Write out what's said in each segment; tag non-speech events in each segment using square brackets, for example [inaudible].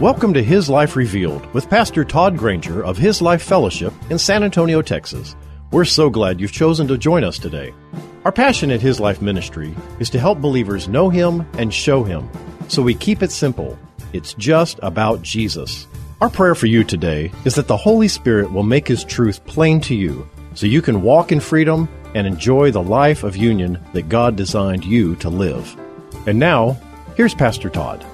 Welcome to His Life Revealed with Pastor Todd Granger of His Life Fellowship in San Antonio, Texas. We're so glad you've chosen to join us today. Our passion at His Life Ministry is to help believers know Him and show Him. So we keep it simple. It's just about Jesus. Our prayer for you today is that the Holy Spirit will make His truth plain to you so you can walk in freedom and enjoy the life of union that God designed you to live. And now, here's Pastor Todd.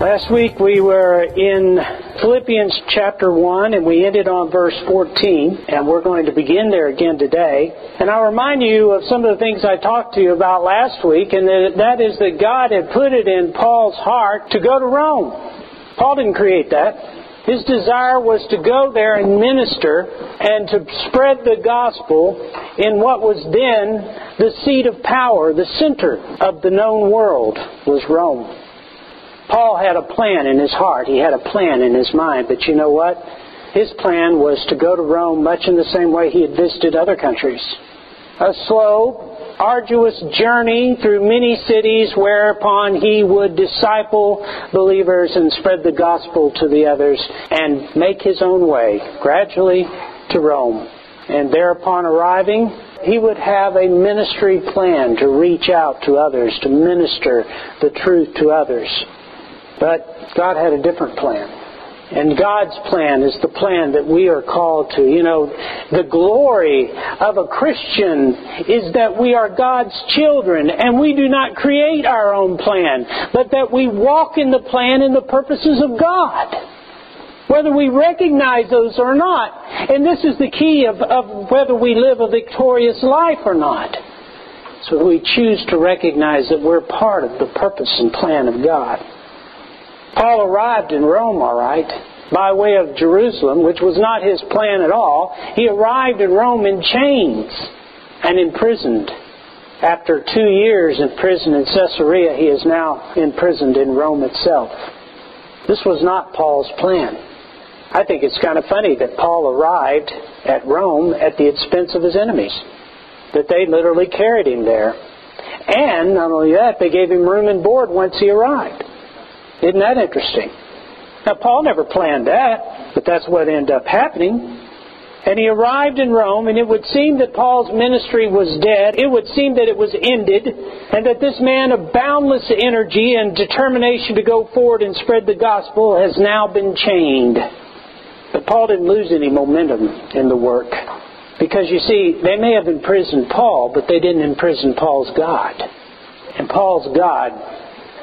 Last week we were in Philippians chapter 1 and we ended on verse 14 and we're going to begin there again today. And I'll remind you of some of the things I talked to you about last week and that is that God had put it in Paul's heart to go to Rome. Paul didn't create that. His desire was to go there and minister and to spread the gospel in what was then the seat of power, the center of the known world was Rome. Paul had a plan in his heart. He had a plan in his mind. But you know what? His plan was to go to Rome much in the same way he had visited other countries. A slow, arduous journey through many cities whereupon he would disciple believers and spread the gospel to the others and make his own way gradually to Rome. And thereupon arriving, he would have a ministry plan to reach out to others, to minister the truth to others. But God had a different plan. And God's plan is the plan that we are called to. You know, the glory of a Christian is that we are God's children and we do not create our own plan, but that we walk in the plan and the purposes of God. Whether we recognize those or not. And this is the key of, of whether we live a victorious life or not. So we choose to recognize that we're part of the purpose and plan of God. Paul arrived in Rome, all right, by way of Jerusalem, which was not his plan at all. He arrived in Rome in chains and imprisoned. After two years in prison in Caesarea, he is now imprisoned in Rome itself. This was not Paul's plan. I think it's kind of funny that Paul arrived at Rome at the expense of his enemies, that they literally carried him there. And not only that, they gave him room and board once he arrived. Isn't that interesting? Now, Paul never planned that, but that's what ended up happening. And he arrived in Rome, and it would seem that Paul's ministry was dead. It would seem that it was ended, and that this man of boundless energy and determination to go forward and spread the gospel has now been chained. But Paul didn't lose any momentum in the work. Because you see, they may have imprisoned Paul, but they didn't imprison Paul's God. And Paul's God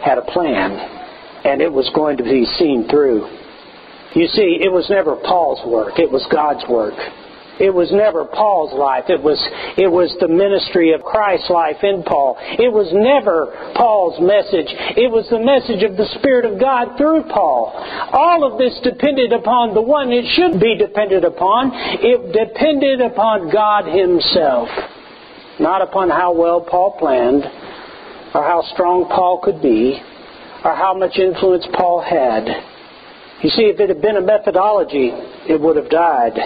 had a plan and it was going to be seen through. You see, it was never Paul's work, it was God's work. It was never Paul's life. It was, it was the ministry of Christ's life in Paul. It was never Paul's message. It was the message of the Spirit of God through Paul. All of this depended upon the one it should be dependent upon. It depended upon God Himself. Not upon how well Paul planned or how strong Paul could be or how much influence Paul had. You see, if it had been a methodology, it would have died.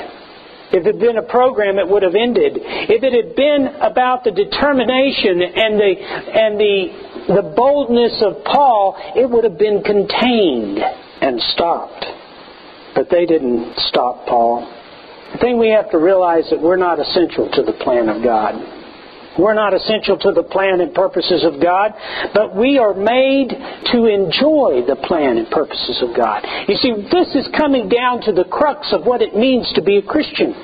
If it had been a program, it would have ended. If it had been about the determination and the, and the, the boldness of Paul, it would have been contained and stopped. But they didn't stop Paul. The thing we have to realize that we're not essential to the plan of God. We're not essential to the plan and purposes of God, but we are made to enjoy the plan and purposes of God. You see, this is coming down to the crux of what it means to be a Christian.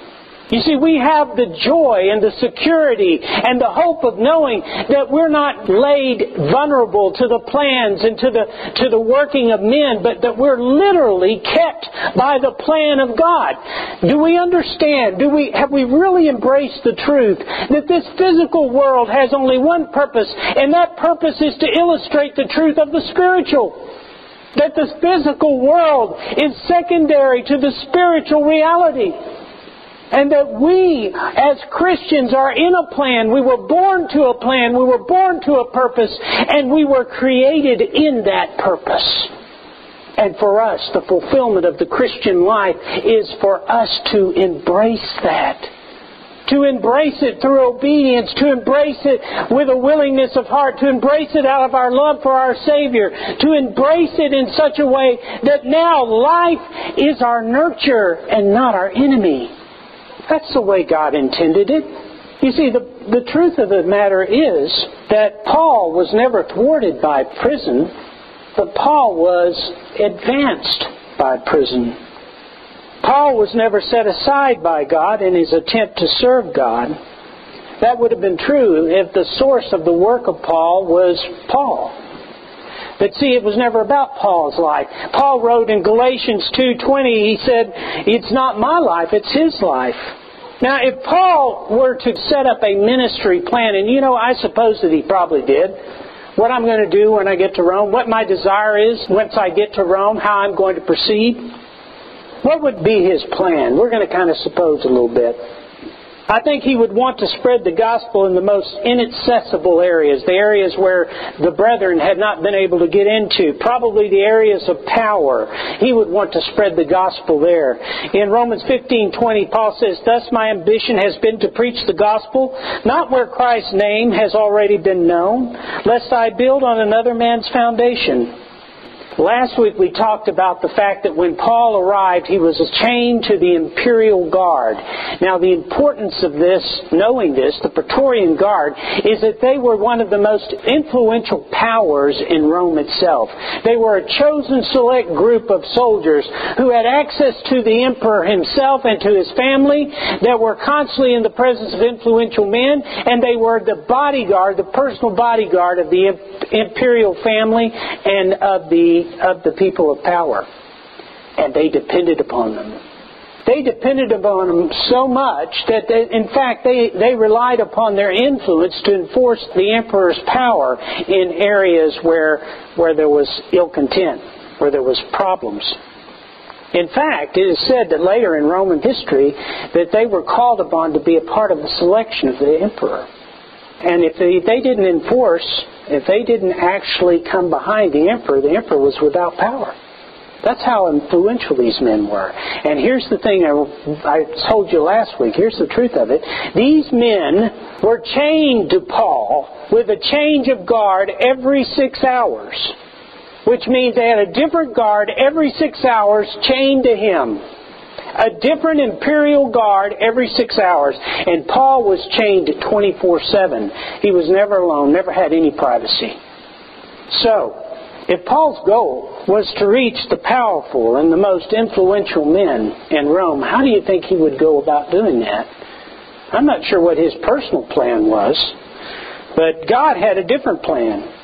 You see, we have the joy and the security and the hope of knowing that we're not laid vulnerable to the plans and to the, to the working of men, but that we're literally kept by the plan of God. Do we understand? Do we, have we really embraced the truth that this physical world has only one purpose, and that purpose is to illustrate the truth of the spiritual? That the physical world is secondary to the spiritual reality. And that we, as Christians, are in a plan. We were born to a plan. We were born to a purpose. And we were created in that purpose. And for us, the fulfillment of the Christian life is for us to embrace that. To embrace it through obedience, to embrace it with a willingness of heart, to embrace it out of our love for our Savior, to embrace it in such a way that now life is our nurture and not our enemy. That's the way God intended it. You see, the, the truth of the matter is that Paul was never thwarted by prison, but Paul was advanced by prison. Paul was never set aside by God in his attempt to serve God. That would have been true if the source of the work of Paul was Paul. But see, it was never about Paul's life. Paul wrote in Galatians 2:20, he said, "It's not my life, it's his life." Now, if Paul were to set up a ministry plan, and you know, I suppose that he probably did, what I'm going to do when I get to Rome, what my desire is once I get to Rome, how I'm going to proceed, what would be his plan? We're going to kind of suppose a little bit. I think he would want to spread the gospel in the most inaccessible areas, the areas where the brethren had not been able to get into, probably the areas of power. He would want to spread the gospel there. In Romans 15:20, Paul says, "Thus my ambition has been to preach the gospel, not where Christ's name has already been known, lest I build on another man's foundation." Last week we talked about the fact that when Paul arrived, he was chained to the imperial guard. Now, the importance of this, knowing this, the Praetorian Guard, is that they were one of the most influential powers in Rome itself. They were a chosen select group of soldiers who had access to the emperor himself and to his family, that were constantly in the presence of influential men, and they were the bodyguard, the personal bodyguard of the imperial family and of the of the people of power. And they depended upon them. They depended upon them so much that, they, in fact, they, they relied upon their influence to enforce the emperor's power in areas where, where there was ill content, where there was problems. In fact, it is said that later in Roman history that they were called upon to be a part of the selection of the emperor. And if they, they didn't enforce, if they didn't actually come behind the emperor, the emperor was without power. That's how influential these men were. And here's the thing I, I told you last week. Here's the truth of it. These men were chained to Paul with a change of guard every six hours, which means they had a different guard every six hours chained to him a different imperial guard every six hours, and Paul was chained 24 7. He was never alone, never had any privacy. So, if Paul's goal was to reach the powerful and the most influential men in Rome, how do you think he would go about doing that? I'm not sure what his personal plan was, but God had a different plan.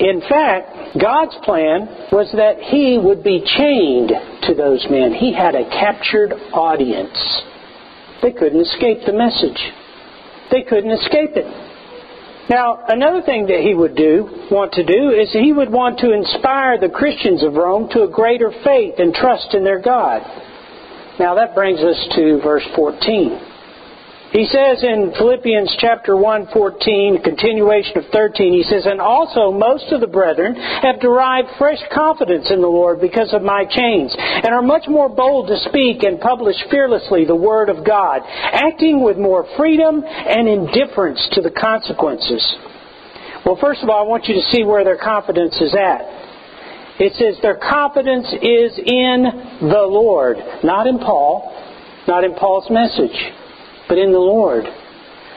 In fact, God's plan was that he would be chained to those men. He had a captured audience. They couldn't escape the message. They couldn't escape it. Now, another thing that he would do, want to do, is he would want to inspire the Christians of Rome to a greater faith and trust in their God. Now that brings us to verse 14. He says in Philippians chapter 1, 14, continuation of 13, he says, And also most of the brethren have derived fresh confidence in the Lord because of my chains, and are much more bold to speak and publish fearlessly the word of God, acting with more freedom and indifference to the consequences. Well, first of all, I want you to see where their confidence is at. It says their confidence is in the Lord, not in Paul, not in Paul's message but in the Lord.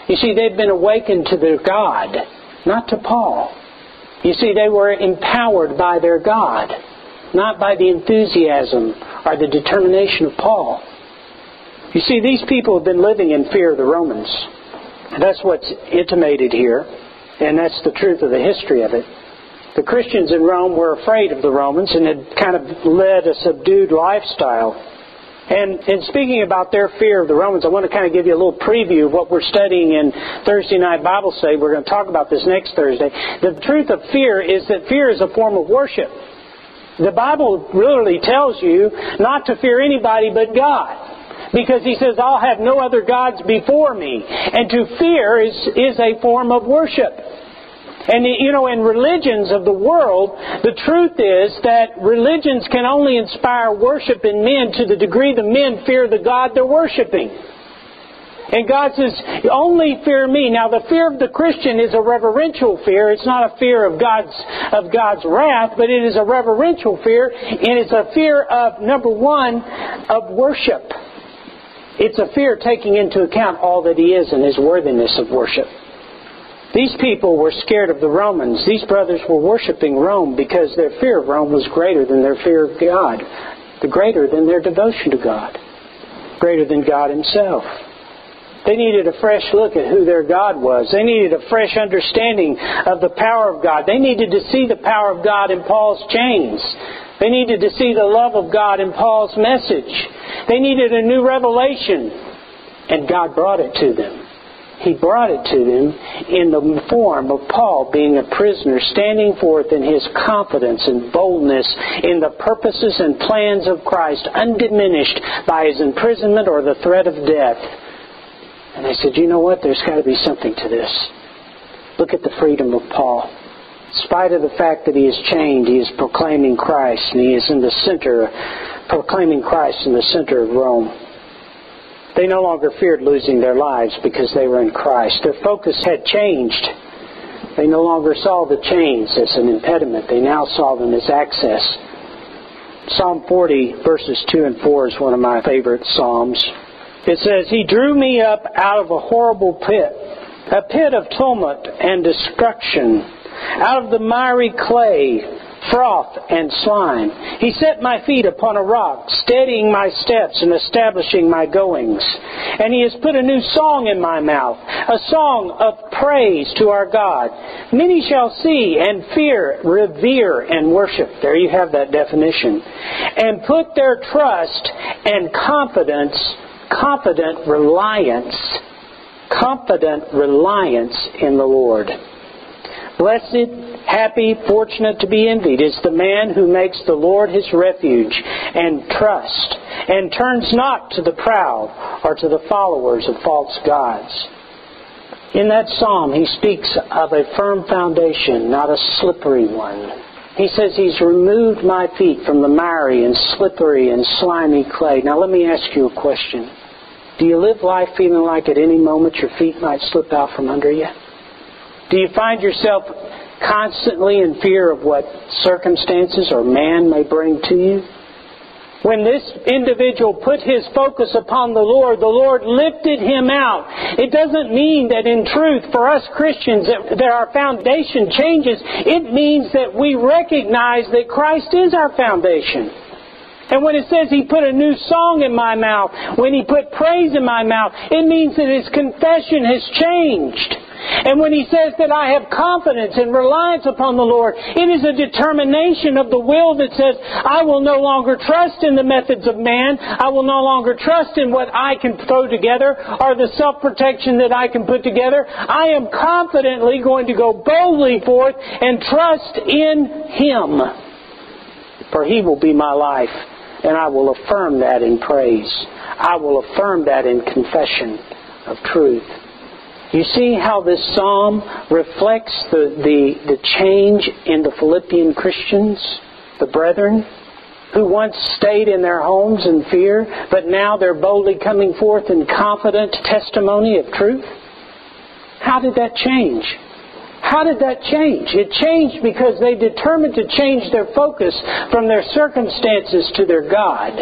You see, they've been awakened to their God, not to Paul. You see, they were empowered by their God, not by the enthusiasm or the determination of Paul. You see, these people have been living in fear of the Romans. That's what's intimated here, and that's the truth of the history of it. The Christians in Rome were afraid of the Romans and had kind of led a subdued lifestyle. And in speaking about their fear of the Romans, I want to kind of give you a little preview of what we're studying in Thursday night Bible study. We're going to talk about this next Thursday. The truth of fear is that fear is a form of worship. The Bible literally tells you not to fear anybody but God because he says, I'll have no other gods before me. And to fear is, is a form of worship. And, you know, in religions of the world, the truth is that religions can only inspire worship in men to the degree the men fear the God they're worshiping. And God says, only fear me. Now the fear of the Christian is a reverential fear. It's not a fear of God's, of God's wrath, but it is a reverential fear, and it's a fear of, number one, of worship. It's a fear taking into account all that he is and his worthiness of worship. These people were scared of the Romans. These brothers were worshiping Rome because their fear of Rome was greater than their fear of God, the greater than their devotion to God, greater than God himself. They needed a fresh look at who their God was. They needed a fresh understanding of the power of God. They needed to see the power of God in Paul's chains. They needed to see the love of God in Paul's message. They needed a new revelation, and God brought it to them. He brought it to them in the form of Paul being a prisoner, standing forth in his confidence and boldness in the purposes and plans of Christ, undiminished by his imprisonment or the threat of death. And I said, you know what? There's got to be something to this. Look at the freedom of Paul. In spite of the fact that he is chained, he is proclaiming Christ, and he is in the center, proclaiming Christ in the center of Rome. They no longer feared losing their lives because they were in Christ. Their focus had changed. They no longer saw the chains as an impediment. They now saw them as access. Psalm 40, verses 2 and 4 is one of my favorite Psalms. It says, He drew me up out of a horrible pit, a pit of tumult and destruction, out of the miry clay, froth and slime. He set my feet upon a rock, steadying my steps and establishing my goings. And he has put a new song in my mouth, a song of praise to our God. Many shall see and fear, revere, and worship. There you have that definition. And put their trust and confidence, confident reliance, confident reliance in the Lord. Blessed, happy, fortunate to be envied is the man who makes the Lord his refuge and trust, and turns not to the proud or to the followers of false gods. In that psalm, he speaks of a firm foundation, not a slippery one. He says he's removed my feet from the miry and slippery and slimy clay. Now let me ask you a question. Do you live life feeling like at any moment your feet might slip out from under you? Do you find yourself constantly in fear of what circumstances or man may bring to you? When this individual put his focus upon the Lord, the Lord lifted him out. It doesn't mean that in truth, for us Christians, that, that our foundation changes. It means that we recognize that Christ is our foundation. And when it says He put a new song in my mouth, when He put praise in my mouth, it means that His confession has changed. And when he says that I have confidence and reliance upon the Lord, it is a determination of the will that says, I will no longer trust in the methods of man. I will no longer trust in what I can throw together or the self-protection that I can put together. I am confidently going to go boldly forth and trust in Him. For He will be my life, and I will affirm that in praise. I will affirm that in confession of truth. You see how this psalm reflects the, the, the change in the Philippian Christians, the brethren, who once stayed in their homes in fear, but now they're boldly coming forth in confident testimony of truth? How did that change? How did that change? It changed because they determined to change their focus from their circumstances to their God.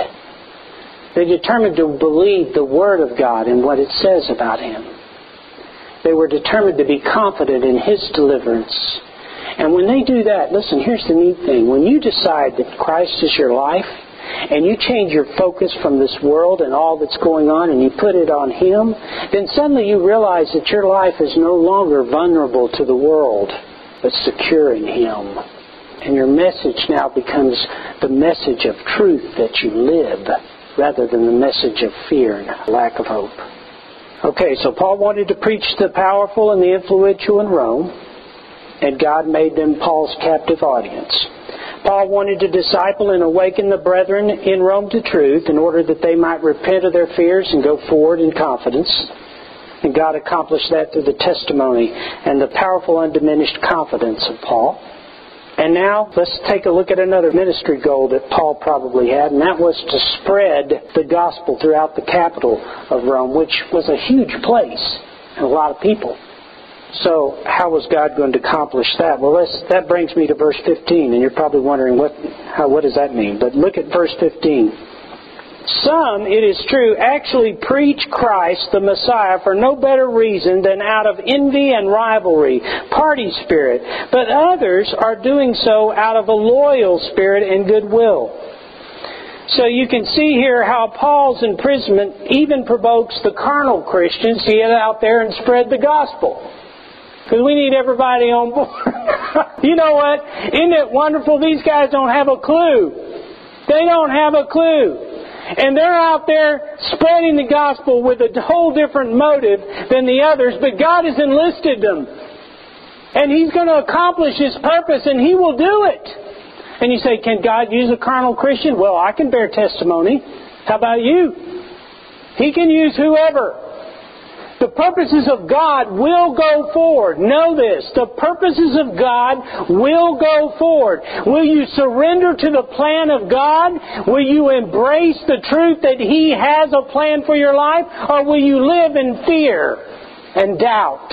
They determined to believe the Word of God and what it says about Him. They were determined to be confident in His deliverance. And when they do that, listen, here's the neat thing. When you decide that Christ is your life, and you change your focus from this world and all that's going on and you put it on Him, then suddenly you realize that your life is no longer vulnerable to the world, but secure in Him. And your message now becomes the message of truth that you live rather than the message of fear and lack of hope. Okay, so Paul wanted to preach to the powerful and the influential in Rome, and God made them Paul's captive audience. Paul wanted to disciple and awaken the brethren in Rome to truth in order that they might repent of their fears and go forward in confidence. And God accomplished that through the testimony and the powerful, undiminished confidence of Paul. And now let's take a look at another ministry goal that Paul probably had, and that was to spread the gospel throughout the capital of Rome, which was a huge place and a lot of people. So how was God going to accomplish that? Well, that brings me to verse 15, and you're probably wondering what, how, what does that mean? But look at verse 15. Some, it is true, actually preach Christ, the Messiah, for no better reason than out of envy and rivalry, party spirit. But others are doing so out of a loyal spirit and goodwill. So you can see here how Paul's imprisonment even provokes the carnal Christians to get out there and spread the gospel. Because we need everybody on board. [laughs] you know what? Isn't it wonderful? These guys don't have a clue. They don't have a clue. And they're out there spreading the gospel with a whole different motive than the others, but God has enlisted them. And He's going to accomplish His purpose, and He will do it. And you say, Can God use a carnal Christian? Well, I can bear testimony. How about you? He can use whoever. The purposes of God will go forward. Know this. The purposes of God will go forward. Will you surrender to the plan of God? Will you embrace the truth that He has a plan for your life? Or will you live in fear and doubt?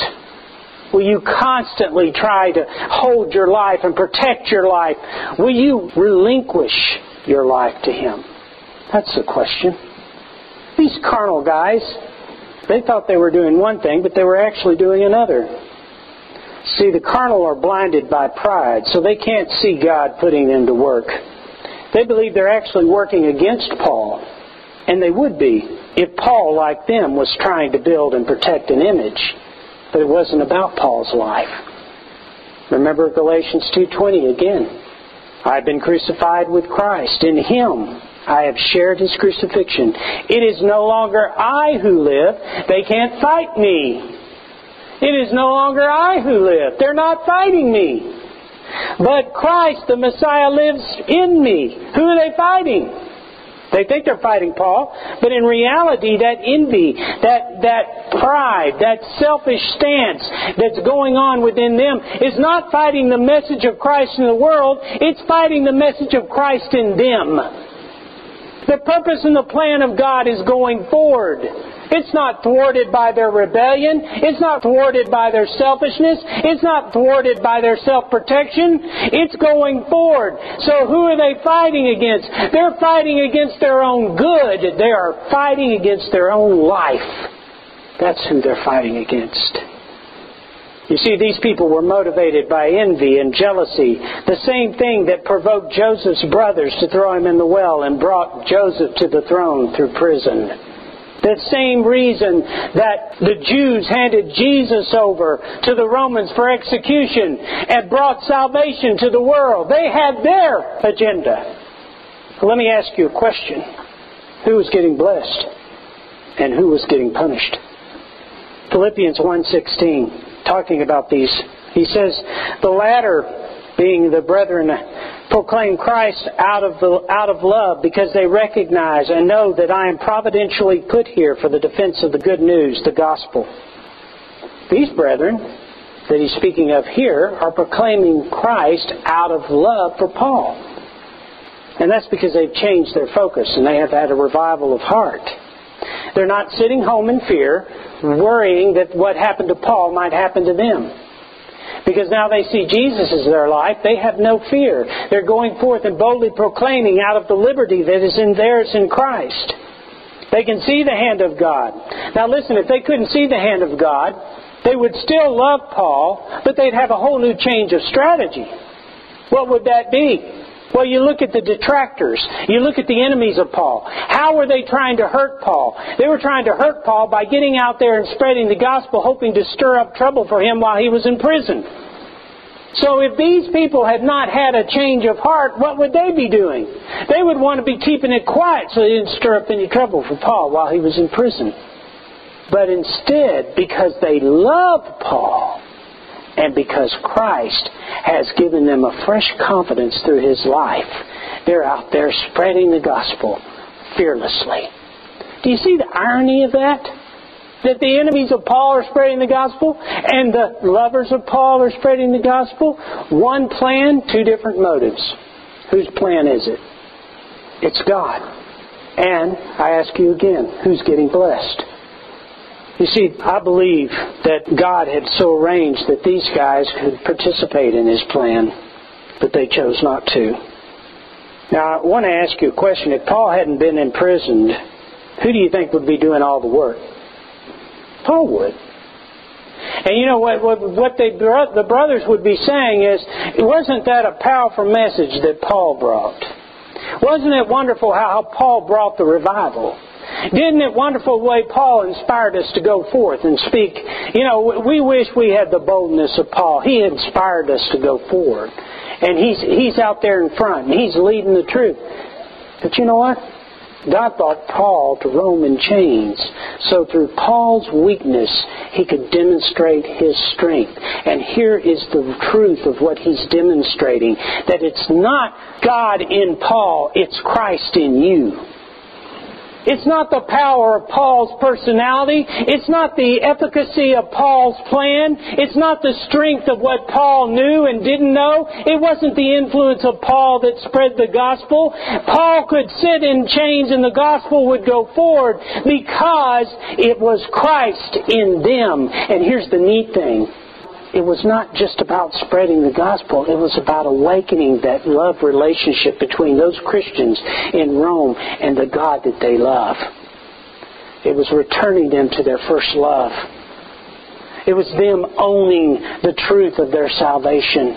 Will you constantly try to hold your life and protect your life? Will you relinquish your life to Him? That's the question. These carnal guys, they thought they were doing one thing, but they were actually doing another. See, the carnal are blinded by pride, so they can't see God putting them to work. They believe they're actually working against Paul, and they would be if Paul, like them, was trying to build and protect an image. But it wasn't about Paul's life. Remember Galatians 2:20 again. I've been crucified with Christ. In him I have shared his crucifixion. It is no longer I who live. They can't fight me. It is no longer I who live. They're not fighting me. But Christ, the Messiah, lives in me. Who are they fighting? They think they're fighting Paul, but in reality, that envy, that, that pride, that selfish stance that's going on within them is not fighting the message of Christ in the world, it's fighting the message of Christ in them. The purpose and the plan of God is going forward. It's not thwarted by their rebellion. It's not thwarted by their selfishness. It's not thwarted by their self-protection. It's going forward. So who are they fighting against? They're fighting against their own good. They are fighting against their own life. That's who they're fighting against. You see, these people were motivated by envy and jealousy, the same thing that provoked Joseph's brothers to throw him in the well and brought Joseph to the throne through prison. The same reason that the Jews handed Jesus over to the Romans for execution and brought salvation to the world. They had their agenda. Let me ask you a question. Who was getting blessed? And who was getting punished? Philippians 1:16 talking about these. He says, the latter, being the brethren, proclaim Christ out of, the, out of love because they recognize and know that I am providentially put here for the defense of the good news, the gospel. These brethren that he's speaking of here are proclaiming Christ out of love for Paul. And that's because they've changed their focus and they have had a revival of heart. They're not sitting home in fear, worrying that what happened to Paul might happen to them. Because now they see Jesus as their life, they have no fear. They're going forth and boldly proclaiming out of the liberty that is in theirs in Christ. They can see the hand of God. Now listen, if they couldn't see the hand of God, they would still love Paul, but they'd have a whole new change of strategy. What would that be? Well, you look at the detractors. You look at the enemies of Paul. How were they trying to hurt Paul? They were trying to hurt Paul by getting out there and spreading the gospel, hoping to stir up trouble for him while he was in prison. So if these people had not had a change of heart, what would they be doing? They would want to be keeping it quiet so they didn't stir up any trouble for Paul while he was in prison. But instead, because they loved Paul, and because Christ has given them a fresh confidence through his life, they're out there spreading the gospel fearlessly. Do you see the irony of that? That the enemies of Paul are spreading the gospel and the lovers of Paul are spreading the gospel? One plan, two different motives. Whose plan is it? It's God. And I ask you again, who's getting blessed? You see, I believe that God had so arranged that these guys could participate in His plan, but they chose not to. Now, I want to ask you a question. If Paul hadn't been imprisoned, who do you think would be doing all the work? Paul would. And you know what? What, what they, the brothers would be saying is, wasn't that a powerful message that Paul brought? Wasn't it wonderful how Paul brought the revival? Isn't it wonderful way Paul inspired us to go forth and speak? You know, we wish we had the boldness of Paul. He inspired us to go forward. And he's, he's out there in front, and he's leading the truth. But you know what? God brought Paul to Rome in chains. So through Paul's weakness, he could demonstrate his strength. And here is the truth of what he's demonstrating that it's not God in Paul, it's Christ in you. It's not the power of Paul's personality. It's not the efficacy of Paul's plan. It's not the strength of what Paul knew and didn't know. It wasn't the influence of Paul that spread the gospel. Paul could sit in chains and the gospel would go forward because it was Christ in them. And here's the neat thing it was not just about spreading the gospel, it was about awakening that love relationship between those Christians in Rome and the God that they love. It was returning them to their first love. It was them owning the truth of their salvation,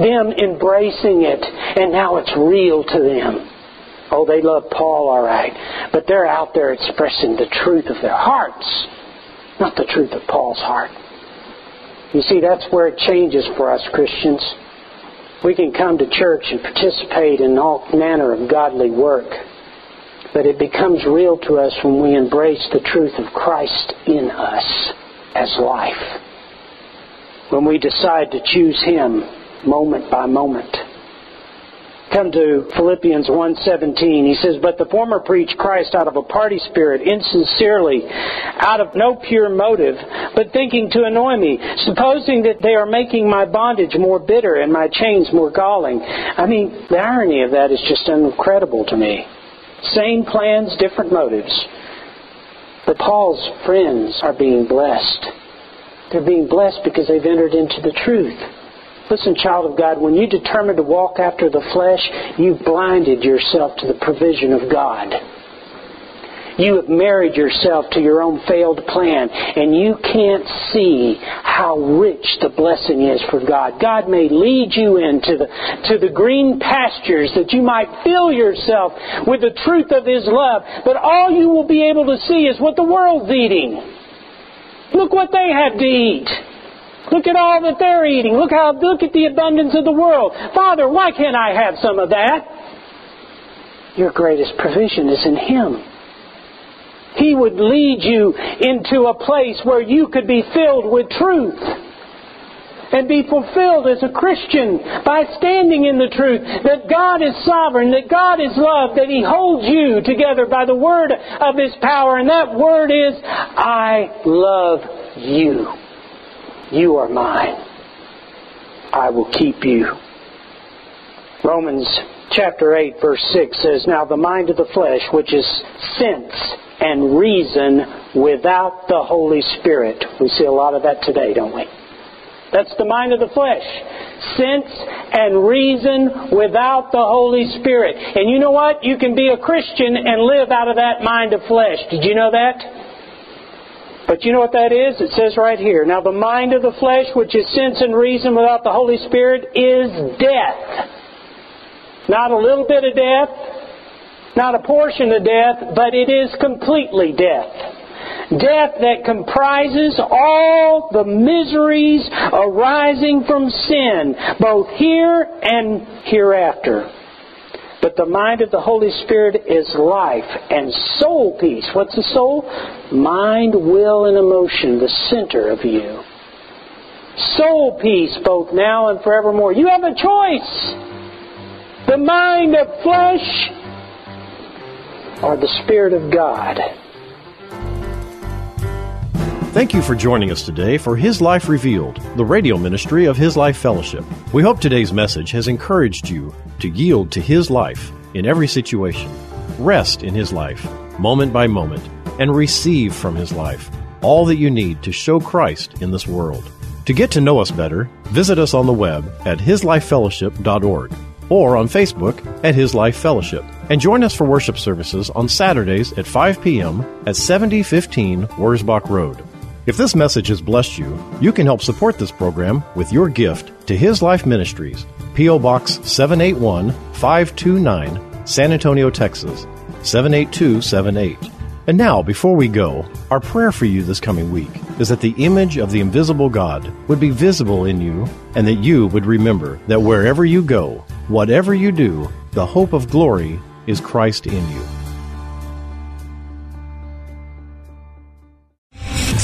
them embracing it, and now it's real to them. Oh, they love Paul, all right, but they're out there expressing the truth of their hearts, not the truth of Paul's heart. You see, that's where it changes for us Christians. We can come to church and participate in all manner of godly work, but it becomes real to us when we embrace the truth of Christ in us as life. When we decide to choose Him moment by moment come to Philippians 1:17. He says, "But the former preached Christ out of a party spirit, insincerely, out of no pure motive, but thinking to annoy me, supposing that they are making my bondage more bitter and my chains more galling." I mean, the irony of that is just incredible to me. Same plans, different motives. But Paul's friends are being blessed. They're being blessed because they've entered into the truth. Listen, child of God, when you determine to walk after the flesh, you've blinded yourself to the provision of God. You have married yourself to your own failed plan, and you can't see how rich the blessing is for God. God may lead you into the, to the green pastures that you might fill yourself with the truth of His love, but all you will be able to see is what the world's eating. Look what they have to eat. Look at all that they're eating. Look how look at the abundance of the world. Father, why can't I have some of that? Your greatest provision is in Him. He would lead you into a place where you could be filled with truth and be fulfilled as a Christian by standing in the truth that God is sovereign, that God is love, that He holds you together by the word of His power. And that word is, I love you. You are mine. I will keep you. Romans chapter 8, verse 6 says, Now the mind of the flesh, which is sense and reason without the Holy Spirit. We see a lot of that today, don't we? That's the mind of the flesh. Sense and reason without the Holy Spirit. And you know what? You can be a Christian and live out of that mind of flesh. Did you know that? But you know what that is? It says right here. Now the mind of the flesh, which is sense and reason without the Holy Spirit, is death. Not a little bit of death, not a portion of death, but it is completely death. Death that comprises all the miseries arising from sin, both here and hereafter. But the mind of the Holy Spirit is life and soul peace. What's the soul? Mind, will, and emotion, the center of you. Soul peace both now and forevermore. You have a choice. The mind of flesh or the Spirit of God. Thank you for joining us today for His Life Revealed, the radio ministry of His Life Fellowship. We hope today's message has encouraged you to yield to His life in every situation, rest in His life, moment by moment, and receive from His life all that you need to show Christ in this world. To get to know us better, visit us on the web at hislifefellowship.org or on Facebook at His Life Fellowship. And join us for worship services on Saturdays at 5 p.m. at 7015 Wurzbach Road. If this message has blessed you, you can help support this program with your gift to His Life Ministries, P.O. Box 781 529, San Antonio, Texas 78278. And now, before we go, our prayer for you this coming week is that the image of the invisible God would be visible in you and that you would remember that wherever you go, whatever you do, the hope of glory is Christ in you.